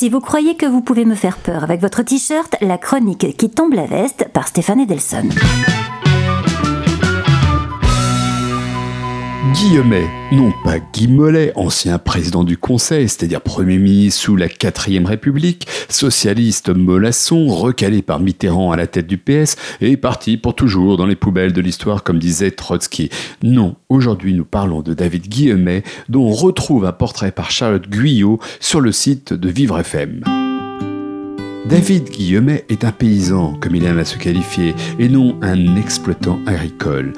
Si vous croyez que vous pouvez me faire peur avec votre t-shirt, la chronique qui tombe la veste par Stéphane Edelson. Guillemet, non pas Guy Mollet, ancien président du Conseil, c'est-à-dire Premier ministre sous la 4ème République, socialiste mollasson, recalé par Mitterrand à la tête du PS, et parti pour toujours dans les poubelles de l'histoire comme disait Trotsky. Non, aujourd'hui nous parlons de David Guillemet, dont on retrouve un portrait par Charlotte Guyot sur le site de Vivre FM. David Guillemet est un paysan, comme il aime à se qualifier, et non un exploitant agricole.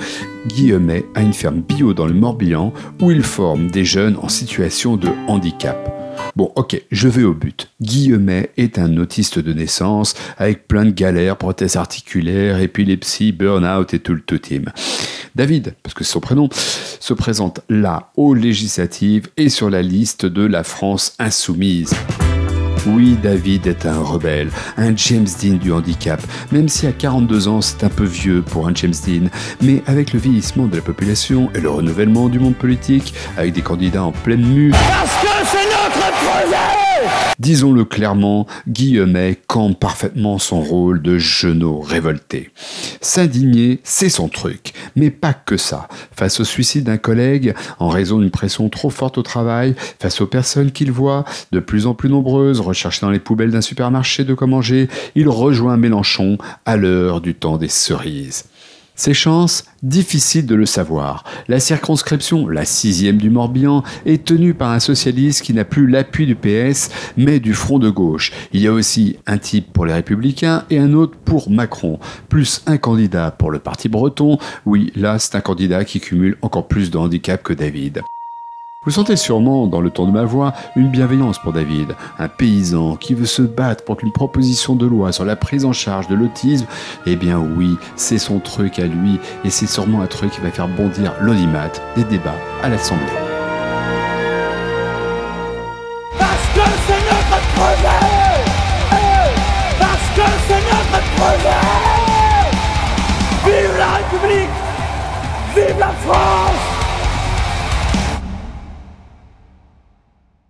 Guillemet a une ferme bio dans le Morbihan où il forme des jeunes en situation de handicap. Bon, ok, je vais au but. Guillemet est un autiste de naissance, avec plein de galères, prothèses articulaires, épilepsie, burn-out et tout le tout team. David, parce que c'est son prénom, se présente là aux législatives et sur la liste de la France insoumise. Oui, David est un rebelle, un James Dean du handicap, même si à 42 ans c'est un peu vieux pour un James Dean, mais avec le vieillissement de la population et le renouvellement du monde politique, avec des candidats en pleine mue... Parce que c'est notre projet Disons-le clairement, Guillemet campe parfaitement son rôle de genou révolté. S'indigner, c'est son truc, mais pas que ça. Face au suicide d'un collègue, en raison d'une pression trop forte au travail, face aux personnes qu'il voit, de plus en plus nombreuses, recherchées dans les poubelles d'un supermarché de quoi manger, il rejoint Mélenchon à l'heure du temps des cerises. Ses chances Difficile de le savoir. La circonscription, la sixième du Morbihan, est tenue par un socialiste qui n'a plus l'appui du PS, mais du front de gauche. Il y a aussi un type pour les Républicains et un autre pour Macron, plus un candidat pour le Parti breton. Oui, là, c'est un candidat qui cumule encore plus de handicap que David. Vous sentez sûrement, dans le ton de ma voix, une bienveillance pour David, un paysan qui veut se battre pour qu'une proposition de loi sur la prise en charge de l'autisme, eh bien oui, c'est son truc à lui, et c'est sûrement un truc qui va faire bondir l'audimat des débats à l'Assemblée. Parce que c'est notre projet! Parce que c'est notre projet! Vive la République! Vive la France